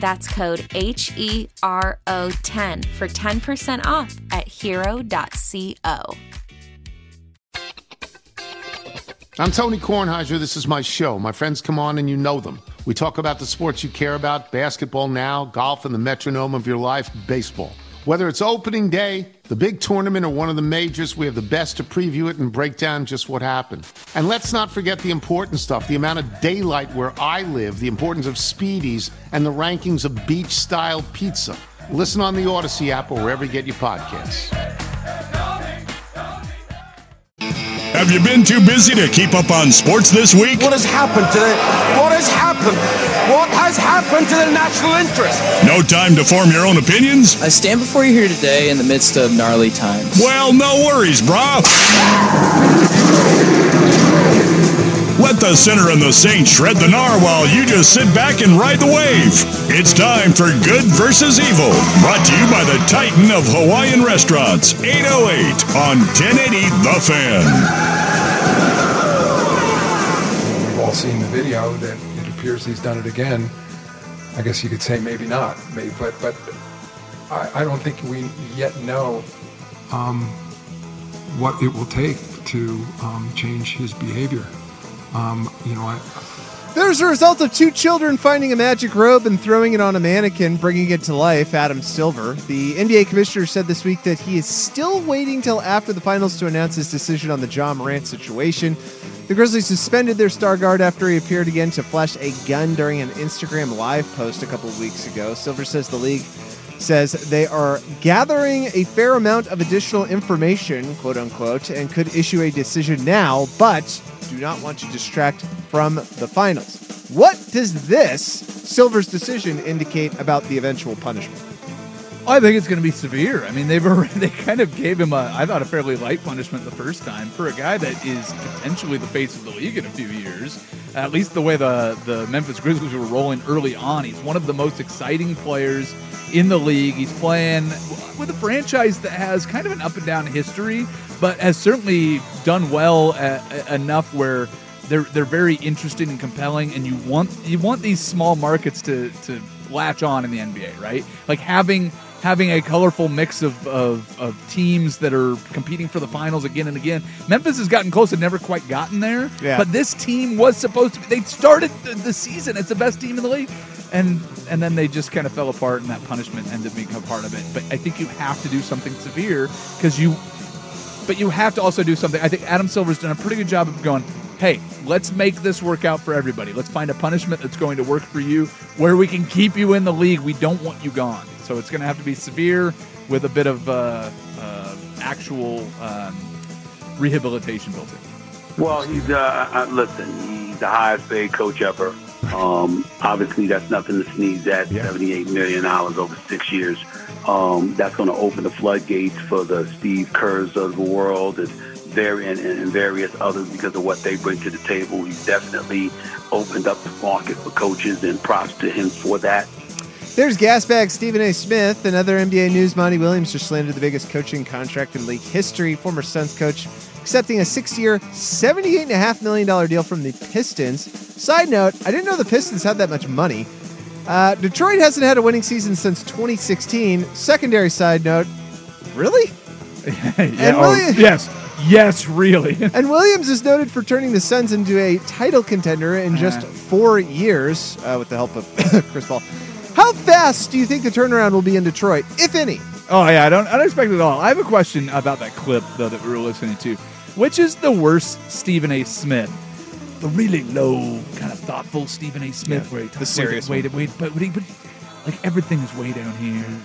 That's code H E R O 10 for 10% off at hero.co. I'm Tony Kornheiser. This is my show. My friends come on and you know them. We talk about the sports you care about basketball now, golf, and the metronome of your life, baseball. Whether it's opening day, the big tournament, or one of the majors, we have the best to preview it and break down just what happened. And let's not forget the important stuff the amount of daylight where I live, the importance of speedies, and the rankings of beach style pizza. Listen on the Audacy app or wherever you get your podcasts. Have you been too busy to keep up on sports this week? What has happened today? What has happened? What has happened to the national interest? No time to form your own opinions? I stand before you here today in the midst of gnarly times. Well, no worries, brah. Let the sinner and the saint shred the gnar while you just sit back and ride the wave. It's time for Good versus Evil, brought to you by the Titan of Hawaiian Restaurants, 808 on 1080 The Fan. We've all seen the video that it appears he's done it again. I guess you could say maybe not, maybe, but but I, I don't think we yet know um, what it will take to um, change his behavior. Um, you know, I, There's a result of two children finding a magic robe and throwing it on a mannequin, bringing it to life. Adam Silver. The NBA commissioner said this week that he is still waiting till after the finals to announce his decision on the Ja Morant situation. The Grizzlies suspended their star guard after he appeared again to flash a gun during an Instagram live post a couple weeks ago. Silver says the league says they are gathering a fair amount of additional information, quote unquote, and could issue a decision now, but do not want to distract from the finals. What does this Silver's decision indicate about the eventual punishment? I think it's going to be severe. I mean, they've already, they kind of gave him a, I thought, a fairly light punishment the first time for a guy that is potentially the face of the league in a few years. At least the way the the Memphis Grizzlies were rolling early on, he's one of the most exciting players in the league. He's playing with a franchise that has kind of an up and down history, but has certainly done well uh, enough where they're they're very interesting and compelling, and you want you want these small markets to to latch on in the NBA, right? Like having having a colorful mix of, of, of teams that are competing for the finals again and again. Memphis has gotten close and never quite gotten there. Yeah. But this team was supposed to. They started the, the season. It's the best team in the league, and and then they just kind of fell apart, and that punishment ended up being a part of it. But I think you have to do something severe because you. But you have to also do something. I think Adam Silver's done a pretty good job of going. Hey, let's make this work out for everybody. Let's find a punishment that's going to work for you, where we can keep you in the league. We don't want you gone. So it's going to have to be severe with a bit of uh, uh, actual um, rehabilitation built in. Well, he's uh, listen. He's the highest paid coach ever. Um, obviously, that's nothing to sneeze at. Seventy-eight million dollars over six years. Um, that's going to open the floodgates for the Steve Kerrs of the world and, and, and various others because of what they bring to the table. He's definitely opened up the market for coaches, and props to him for that. There's gasbag Stephen A. Smith. Another NBA news. Monty Williams just landed the biggest coaching contract in league history. Former Suns coach accepting a six-year, $78.5 million deal from the Pistons. Side note, I didn't know the Pistons had that much money. Uh, Detroit hasn't had a winning season since 2016. Secondary side note, really? yeah, And oh, yes, yes, really. And Williams is noted for turning the Suns into a title contender in just four years uh, with the help of Chris Paul. How fast do you think the turnaround will be in Detroit, if any? Oh yeah, I don't, I don't expect it at all. I have a question about that clip though that we were listening to. Which is the worst Stephen A. Smith? The really low, kind of thoughtful Stephen A. Smith, Yeah, where he the talks serious wait, wait, wait, but, but like everything is way down here, and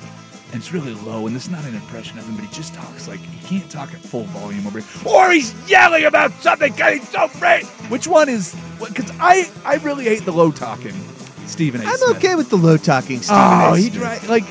it's really low, and this is not an impression of him, but he just talks like he can't talk at full volume over here, or he's yelling about something because he's so great. Which one is? Because I, I really hate the low talking Stephen A. I'm Smith. okay with the low talking Stephen Oh, A. he Smith. dri- like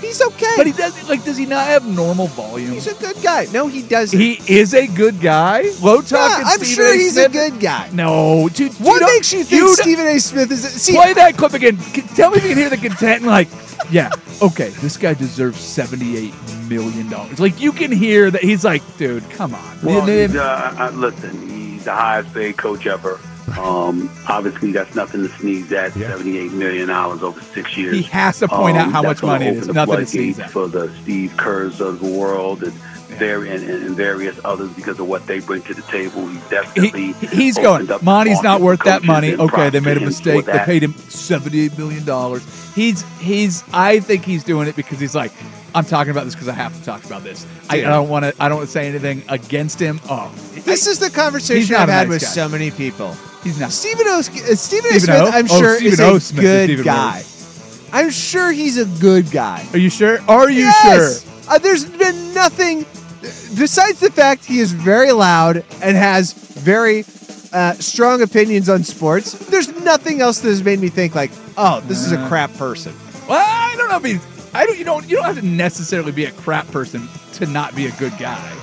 He's okay. But he does like does he not have normal volume? He's a good guy. No, he doesn't. He is a good guy. Low talk. Yeah, I'm sure he's a good guy. No, dude. What you makes you think don't- Stephen A. Smith is? See, Play that clip again. Tell me if you can hear the content. Like, yeah, okay, this guy deserves seventy-eight million dollars. Like, you can hear that he's like, dude, come on. Well, he's, uh, uh, listen, he's the highest paid coach ever. Um, obviously, that's nothing to sneeze at. Seventy-eight million dollars over six years. He has to point out how Um, much money it is. Nothing to sneeze at. for the Steve Kerrs of the world and, very, and, and various others because of what they bring to the table. He's definitely He's going. Money's not worth that money. Okay, they made a to him for mistake. They paid him seventy-eight million dollars. He's he's. I think he's doing it because he's like, I'm talking about this because I have to talk about this. I, I don't want to. I don't want to say anything against him. Oh, This is the conversation I've had nice with guy. so many people. He's not. Stephen O. uh, Stephen. Stephen Smith, O? I'm Oh, sure Stephen is O. a Smith good guy. I'm sure he's a good guy. Are you sure? Are you Yes! sure? Uh, there's been nothing besides the fact he is very loud and has very uh, strong opinions on sports. There's nothing else that has made me think like, oh, this is a Uh. crap person. Well, I don't know if he's. I don't. You don't. You don't have to necessarily be a crap person to not be a good guy.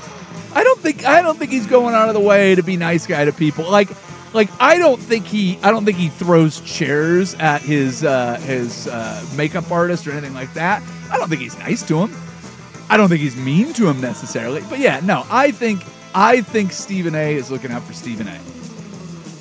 I don't think. I don't think he's going out of the way to be nice guy to people. Like, like I don't think he. I don't think he throws chairs at his uh, his uh, makeup artist or anything like that. I don't think he's nice to him. I don't think he's mean to him necessarily. But yeah, no. I think. I think Stephen A. is looking out for Stephen A.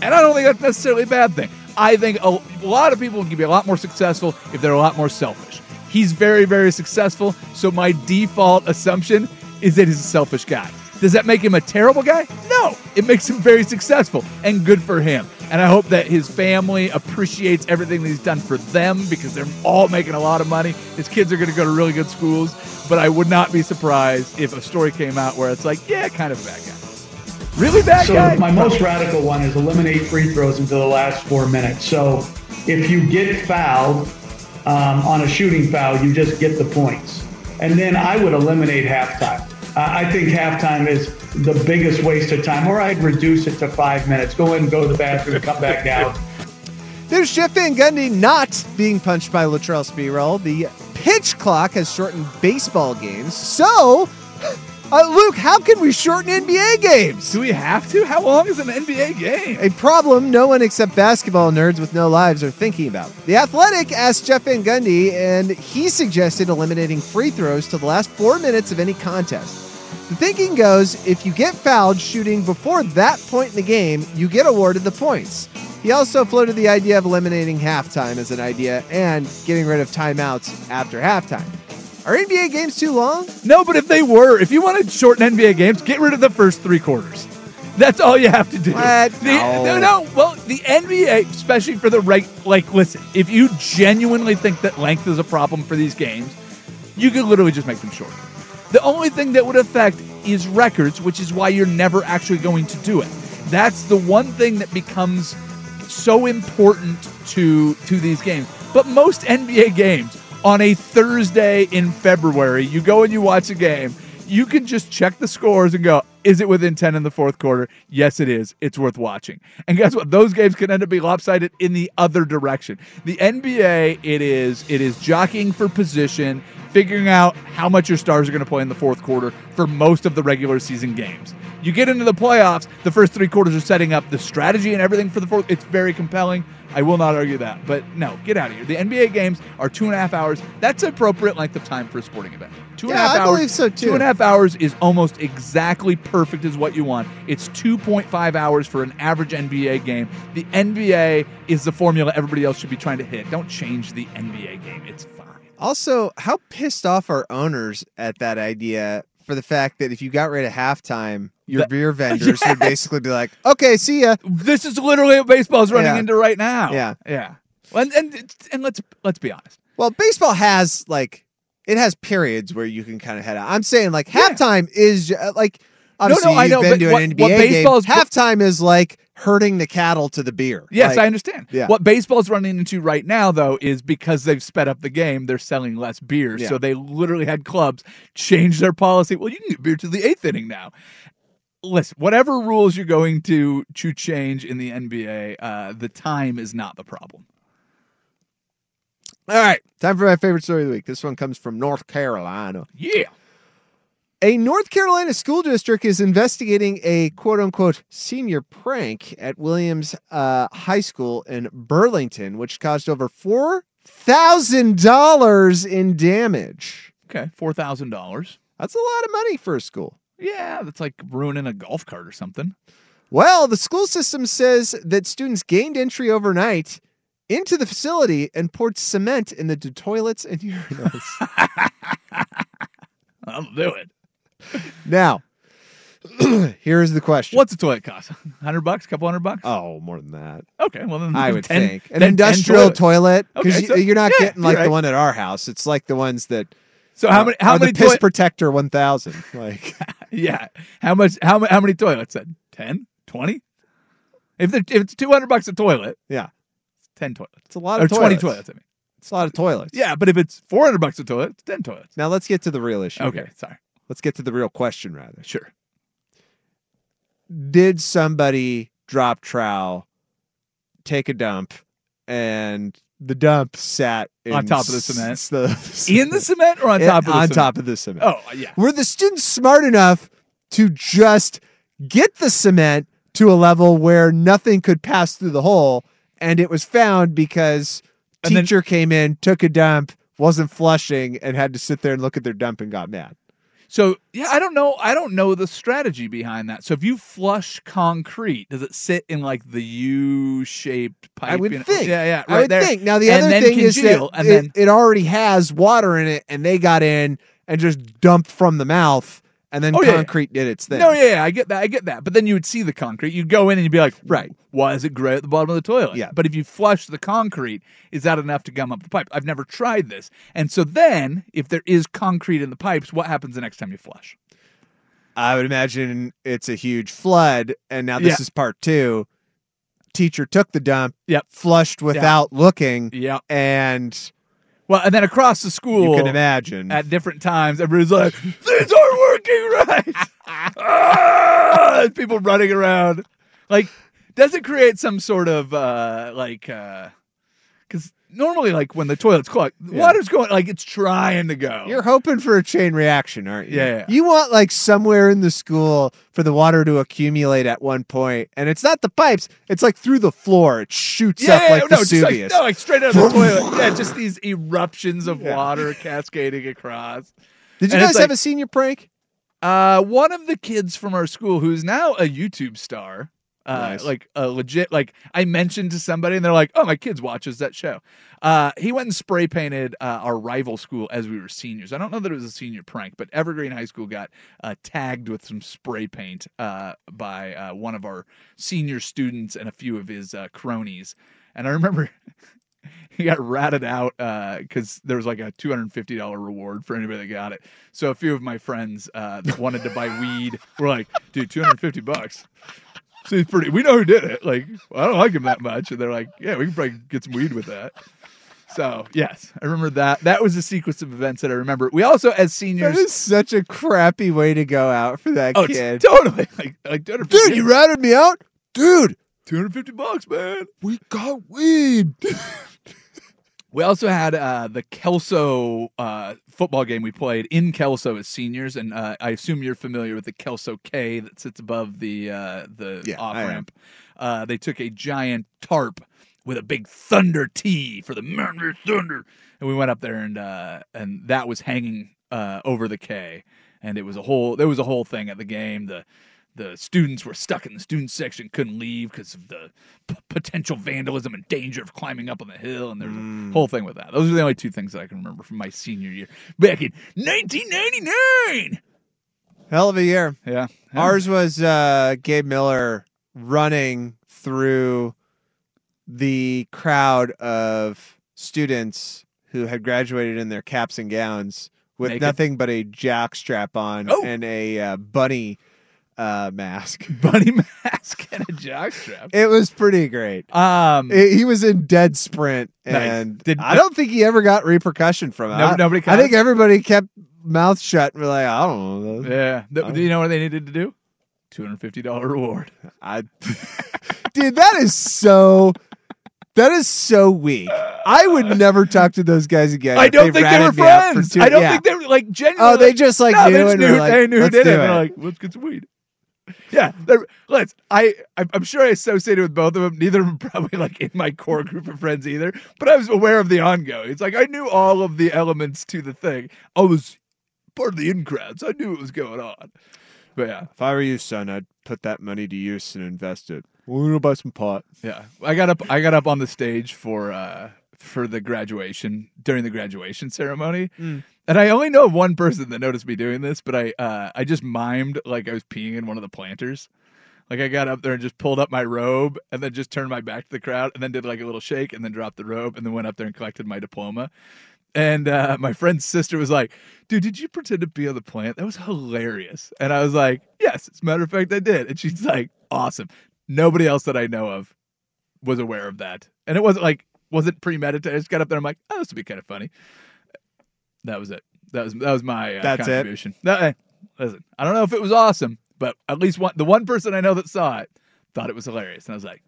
And I don't think that's necessarily a bad thing. I think a, lot of people can be a lot more successful if they're a lot more selfish. He's very, very successful. So my default assumption is that he's a selfish guy. Does that make him a terrible guy? No. It makes him very successful and good for him. And I hope that his family appreciates everything that he's done for them because they're all making a lot of money. His kids are going to go to really good schools. But I would not be surprised if a story came out where it's like, yeah, kind of a bad guy. Really bad so guy? my most radical one is eliminate free throws until the last four minutes. So if you get fouled um, on a shooting foul, you just get the points. And then I would eliminate halftime. Uh, I think halftime is the biggest waste of time, or I'd reduce it to five minutes. Go in, go to the bathroom, come back out. There's Jeff Van Gundy not being punched by Latrell Sprewell. The pitch clock has shortened baseball games. So, uh, Luke, how can we shorten NBA games? Do we have to? How long is an NBA game? A problem no one except basketball nerds with no lives are thinking about. The Athletic asked Jeff Van Gundy, and he suggested eliminating free throws to the last four minutes of any contest. The thinking goes if you get fouled shooting before that point in the game, you get awarded the points. He also floated the idea of eliminating halftime as an idea and getting rid of timeouts after halftime. Are NBA games too long? No, but if they were, if you want to shorten NBA games, get rid of the first three quarters. That's all you have to do. What? The- No. no, no. Well, the NBA, especially for the reg, like, listen, if you genuinely think that length is a problem for these games, you could literally just make them short. The only thing that would affect is records, which is why you're never actually going to do it. That's the one thing that becomes so important to to these games. But most NBA games on a Thursday in February, you go and you watch a game, you can just check the scores and go, is it within 10 in the fourth quarter? Yes, it is. It's worth watching. And guess what? Those games can end up being lopsided in the other direction. The NBA, it is it is jockeying for position, figuring out how much your stars are going to play in the fourth quarter for most of the regular season games. You get into the playoffs, the first three quarters are setting up the strategy and everything for the fourth. It's very compelling. I will not argue that. But no, get out of here. The NBA games are two and a half hours. That's appropriate length of time for a sporting event. Two and a half I hours. believe so, too. Two and a half hours is almost exactly perfect as what you want. It's 2.5 hours for an average NBA game. The NBA is the formula everybody else should be trying to hit. Don't change the NBA game. It's fine. Also, how pissed off are owners at that idea for the fact that if you got rid of halftime, your That- beer vendors would basically be like, "Okay, see ya." This is literally what baseball's running Yeah. into right now. Yeah. Yeah. And, and and let's let's be honest. Well, baseball has like it has periods where you can kind of head out. I'm saying like halftime is uh, like obviously no, I you've know, been to what- an what NBA game. baseball's- Halftime is like herding the cattle to the beer. Yes, Like, I understand. Yeah. What baseball's running into right now, though, is because they've sped up the game, they're selling less beer. Yeah. So they literally had clubs change their policy. Well, you can get beer to the eighth inning now. Listen, whatever rules you're going to to change in the NBA, uh, the time is not the problem. All right, time for my favorite story of the week. This one comes from North Carolina. Yeah. A North Carolina school district is investigating a quote unquote senior prank at Williams uh, High School in Burlington, which caused over $4,000 in damage. Okay, four thousand dollars. That's a lot of money for a school. Yeah, that's like ruining a golf cart or something. Well, the school system says that students gained entry overnight into the facility and poured cement in the toilets and urinals. I'll do it. now, here's the question. What's a toilet cost? Hundred bucks, couple hundred bucks. Oh, more than that. Okay, well then I would 10 think an then 10 industrial toilets. toilet because Okay, so- you, are not yeah, getting like you're the one at our house. It's like the ones that. So how uh, many- how many the piss toi- protector one thousand? Like Yeah. How much? How how many toilets? Then 10, 20? If if it's two hundred bucks a toilet, yeah, ten toilets. it's a lot or of twenty toilets. toilets. I mean, It's a lot of toilets. yeah, but if it's four hundred bucks a toilet, it's ten toilets. Now let's get to the real issue. Okay, here. sorry. Let's get to the real question rather. Sure. Did somebody drop trowel, take a dump, and the dump sat in On top of the cement? s- the- In the cement or on in- top of the on cement? top of the cement? Oh uh, yeah. Were the students smart enough to just get the cement to a level where nothing could pass through the hole, and it was found because And then- teacher came in, took a dump, wasn't flushing, and had to sit there and look at their dump and got mad? So yeah, I don't know. I don't know the strategy behind that. So if you flush concrete, does it sit in like the U-shaped pipe? I would you know? think. Yeah, yeah. I right would there. think. Now the And other thing is that and it, then it already has water in it, and they got in and just dumped from the mouth, and then Oh, yeah, yeah. concrete did its thing. No, yeah, yeah, I get that. I get that. But then you would see the concrete. You'd go in and you'd be like, mm. right. Why is it gray at the bottom of the toilet? Yeah. But if you flush the concrete, is that enough to gum up the pipe? I've never tried this. And so then, if there is concrete in the pipes, what happens the next time you flush? I would imagine it's a huge flood, and now this Yeah. is part two. Teacher took the dump, Yep. flushed without looking, Yep. and Well, and then across the school, you can imagine. at different times, everybody's like, "These aren't working right." ah! People running around, like, does it create some sort of uh like uh because normally, like when the toilet's clogged, Yeah. water's going like it's trying to go. You're hoping for a chain reaction, aren't you? Yeah, yeah. You want like somewhere in the school for the water to accumulate at one point, and it's not the pipes; it's like through the floor. It shoots yeah, up yeah, like no, just like, Vesuvius. no, like straight out of the toilet. Yeah, just these eruptions of water cascading across. Did you And guys have like- a senior prank? Uh, one of the kids from our school who's now a YouTube star, uh, Nice. like a legit, like I mentioned to somebody and they're like, "Oh, my kids watches that show." Uh, he went and spray painted uh, our rival school as we were seniors. I don't know that it was a senior prank, but Evergreen High School got uh, tagged with some spray paint uh, by uh, one of our senior students and a few of his uh, cronies. And I remember he got ratted out because there was like a two hundred and fifty dollar reward for anybody that got it. So a few of my friends uh, that wanted to buy weed were like, "Dude, two hundred fifty bucks." So he's pretty. We know who did it. Like, I don't like him that much, and they're like, "Yeah, we can probably get some weed with that." So yes, I remember that. That was a sequence of events that I remember. We also, as That seniors, is such a crappy way to go out for that oh, kid. totally like, like Dude, you ratted me out, dude. Two hundred fifty bucks, man. We got weed. We also had uh, the Kelso uh, football game we played in Kelso as seniors, and uh, I assume you're familiar with the Kelso K that sits above the uh, the Yeah, off ramp. Uh, they took a giant tarp with a big Thunder T for the Maryland Thunder, and we went up there and uh, and that was hanging uh, over the K, and it was a whole there was a whole thing at the game. The the students were stuck in the student section, couldn't leave because of the p- potential vandalism and danger of climbing up on the hill. And there's Mm. a whole thing with that. Those are the only two things that I can remember from my senior year back in 1999. Hell of a year. Yeah. Ours was uh, Gabe Miller running through the crowd of students who had graduated in their caps and gowns with Naked? nothing but a jock strap on Oh. and a uh, bunny uh, mask. Bunny mask and a jockstrap. It was pretty great. Um, It- he was in dead sprint, Nice. and Did- I don't think he ever got repercussion from it. No- I, nobody I think everybody kept mouth shut and were like, I don't know. yeah. Do you know what they needed to do? $250 reward. I, dude, that is so That is so weak. I would never talk to those guys again. I don't think they were ratted me out for friends. two- I don't yeah. think they were like genuinely. Oh, they just like no, knew they knew, like, they knew who did do it. They're like, let's get some weed. Yeah, let's. I I'm sure I associated with both of them. Neither of them probably like in my core group of friends either. But I was aware of the ongoing. It's like I knew all of the elements to the thing. I was part of the in crowds. I knew what was going on. But yeah, If I were you, son, I'd put that money to use and invest it. We're gonna buy some pot. Yeah, I got up. I got up on the stage for uh for the graduation during the graduation ceremony, Mm. and I only know of one person that noticed me doing this. But I uh I just mimed like I was peeing in one of the planters. Like I got up there and just pulled up my robe, and then just turned my back to the crowd, and then did like a little shake, and then dropped the robe, and then went up there and collected my diploma. And uh, my friend's sister was like, "Dude, did you pretend to be on the plant? That was hilarious." And I was like, "Yes, as a matter of fact, I did." And she's like, "Awesome." Nobody else that I know of was aware of that, and it wasn't like wasn't premeditated. I just got up there. I'm like, "Oh, this would be kind of funny." That was it. That was that was my uh, That's it? That- listen, I don't know if it was awesome, but at least one the one person I know that saw it thought it was hilarious, and I was like,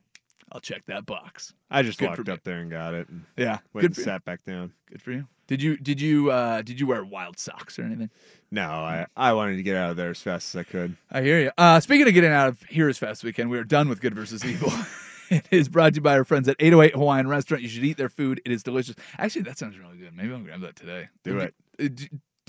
"I'll check that box." I just Good walked up there and got it. And Yeah, went good and sat back down. Good for you. Did you did you uh did you wear wild socks or anything? No, I I wanted to get out of there as fast as I could. I hear you. Uh, speaking of getting out of here as fast as we can, we are done with Good versus Evil. it is brought to you by our friends at 808 Hawaiian Restaurant. You should eat their food. It is delicious. Actually, that sounds really good. Maybe I'll grab that today. Do you- uh,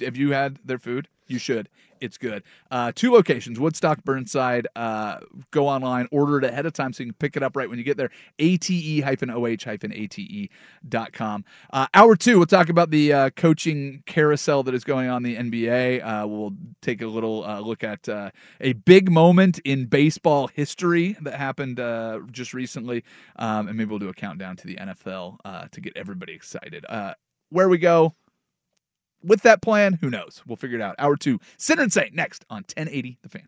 Have you had their food? You should. It's good. Uh, two locations Woodstock, Burnside. Uh, go online, order it ahead of time so you can pick it up right when you get there. ate oh ate.com. Uh, hour two, we'll talk about the uh, coaching carousel that is going on the NBA. Uh, we'll take a little uh, look at uh, a big moment in baseball history that happened just recently. Um, and maybe we'll do a countdown to the NFL to get everybody excited. Where we go, with that plan, who knows? We'll figure it out. Hour two, Sinner and Saint next on 1080 The Fan.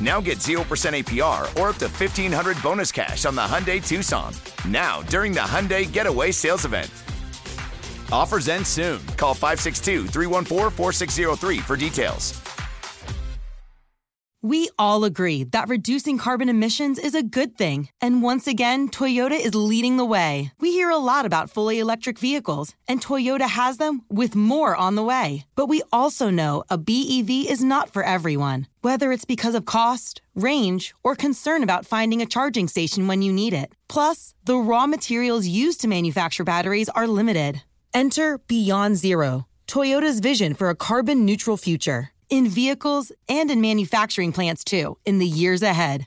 Now get 0% APR or up to 1500 bonus cash on the Hyundai Tucson. Now, during the Hyundai Getaway Sales Event. Offers end soon. Call 562 314 4603 for details. We all agree that reducing carbon emissions is a good thing. And once again, Toyota is leading the way. We hear a lot about fully electric vehicles, and Toyota has them with more on the way. But we also know a BEV is not for everyone, whether it's because of cost, range, or concern about finding a charging station when you need it. Plus, the raw materials used to manufacture batteries are limited. Enter Beyond Zero, Toyota's vision for a carbon neutral future. In vehicles and in manufacturing plants too, in the years ahead.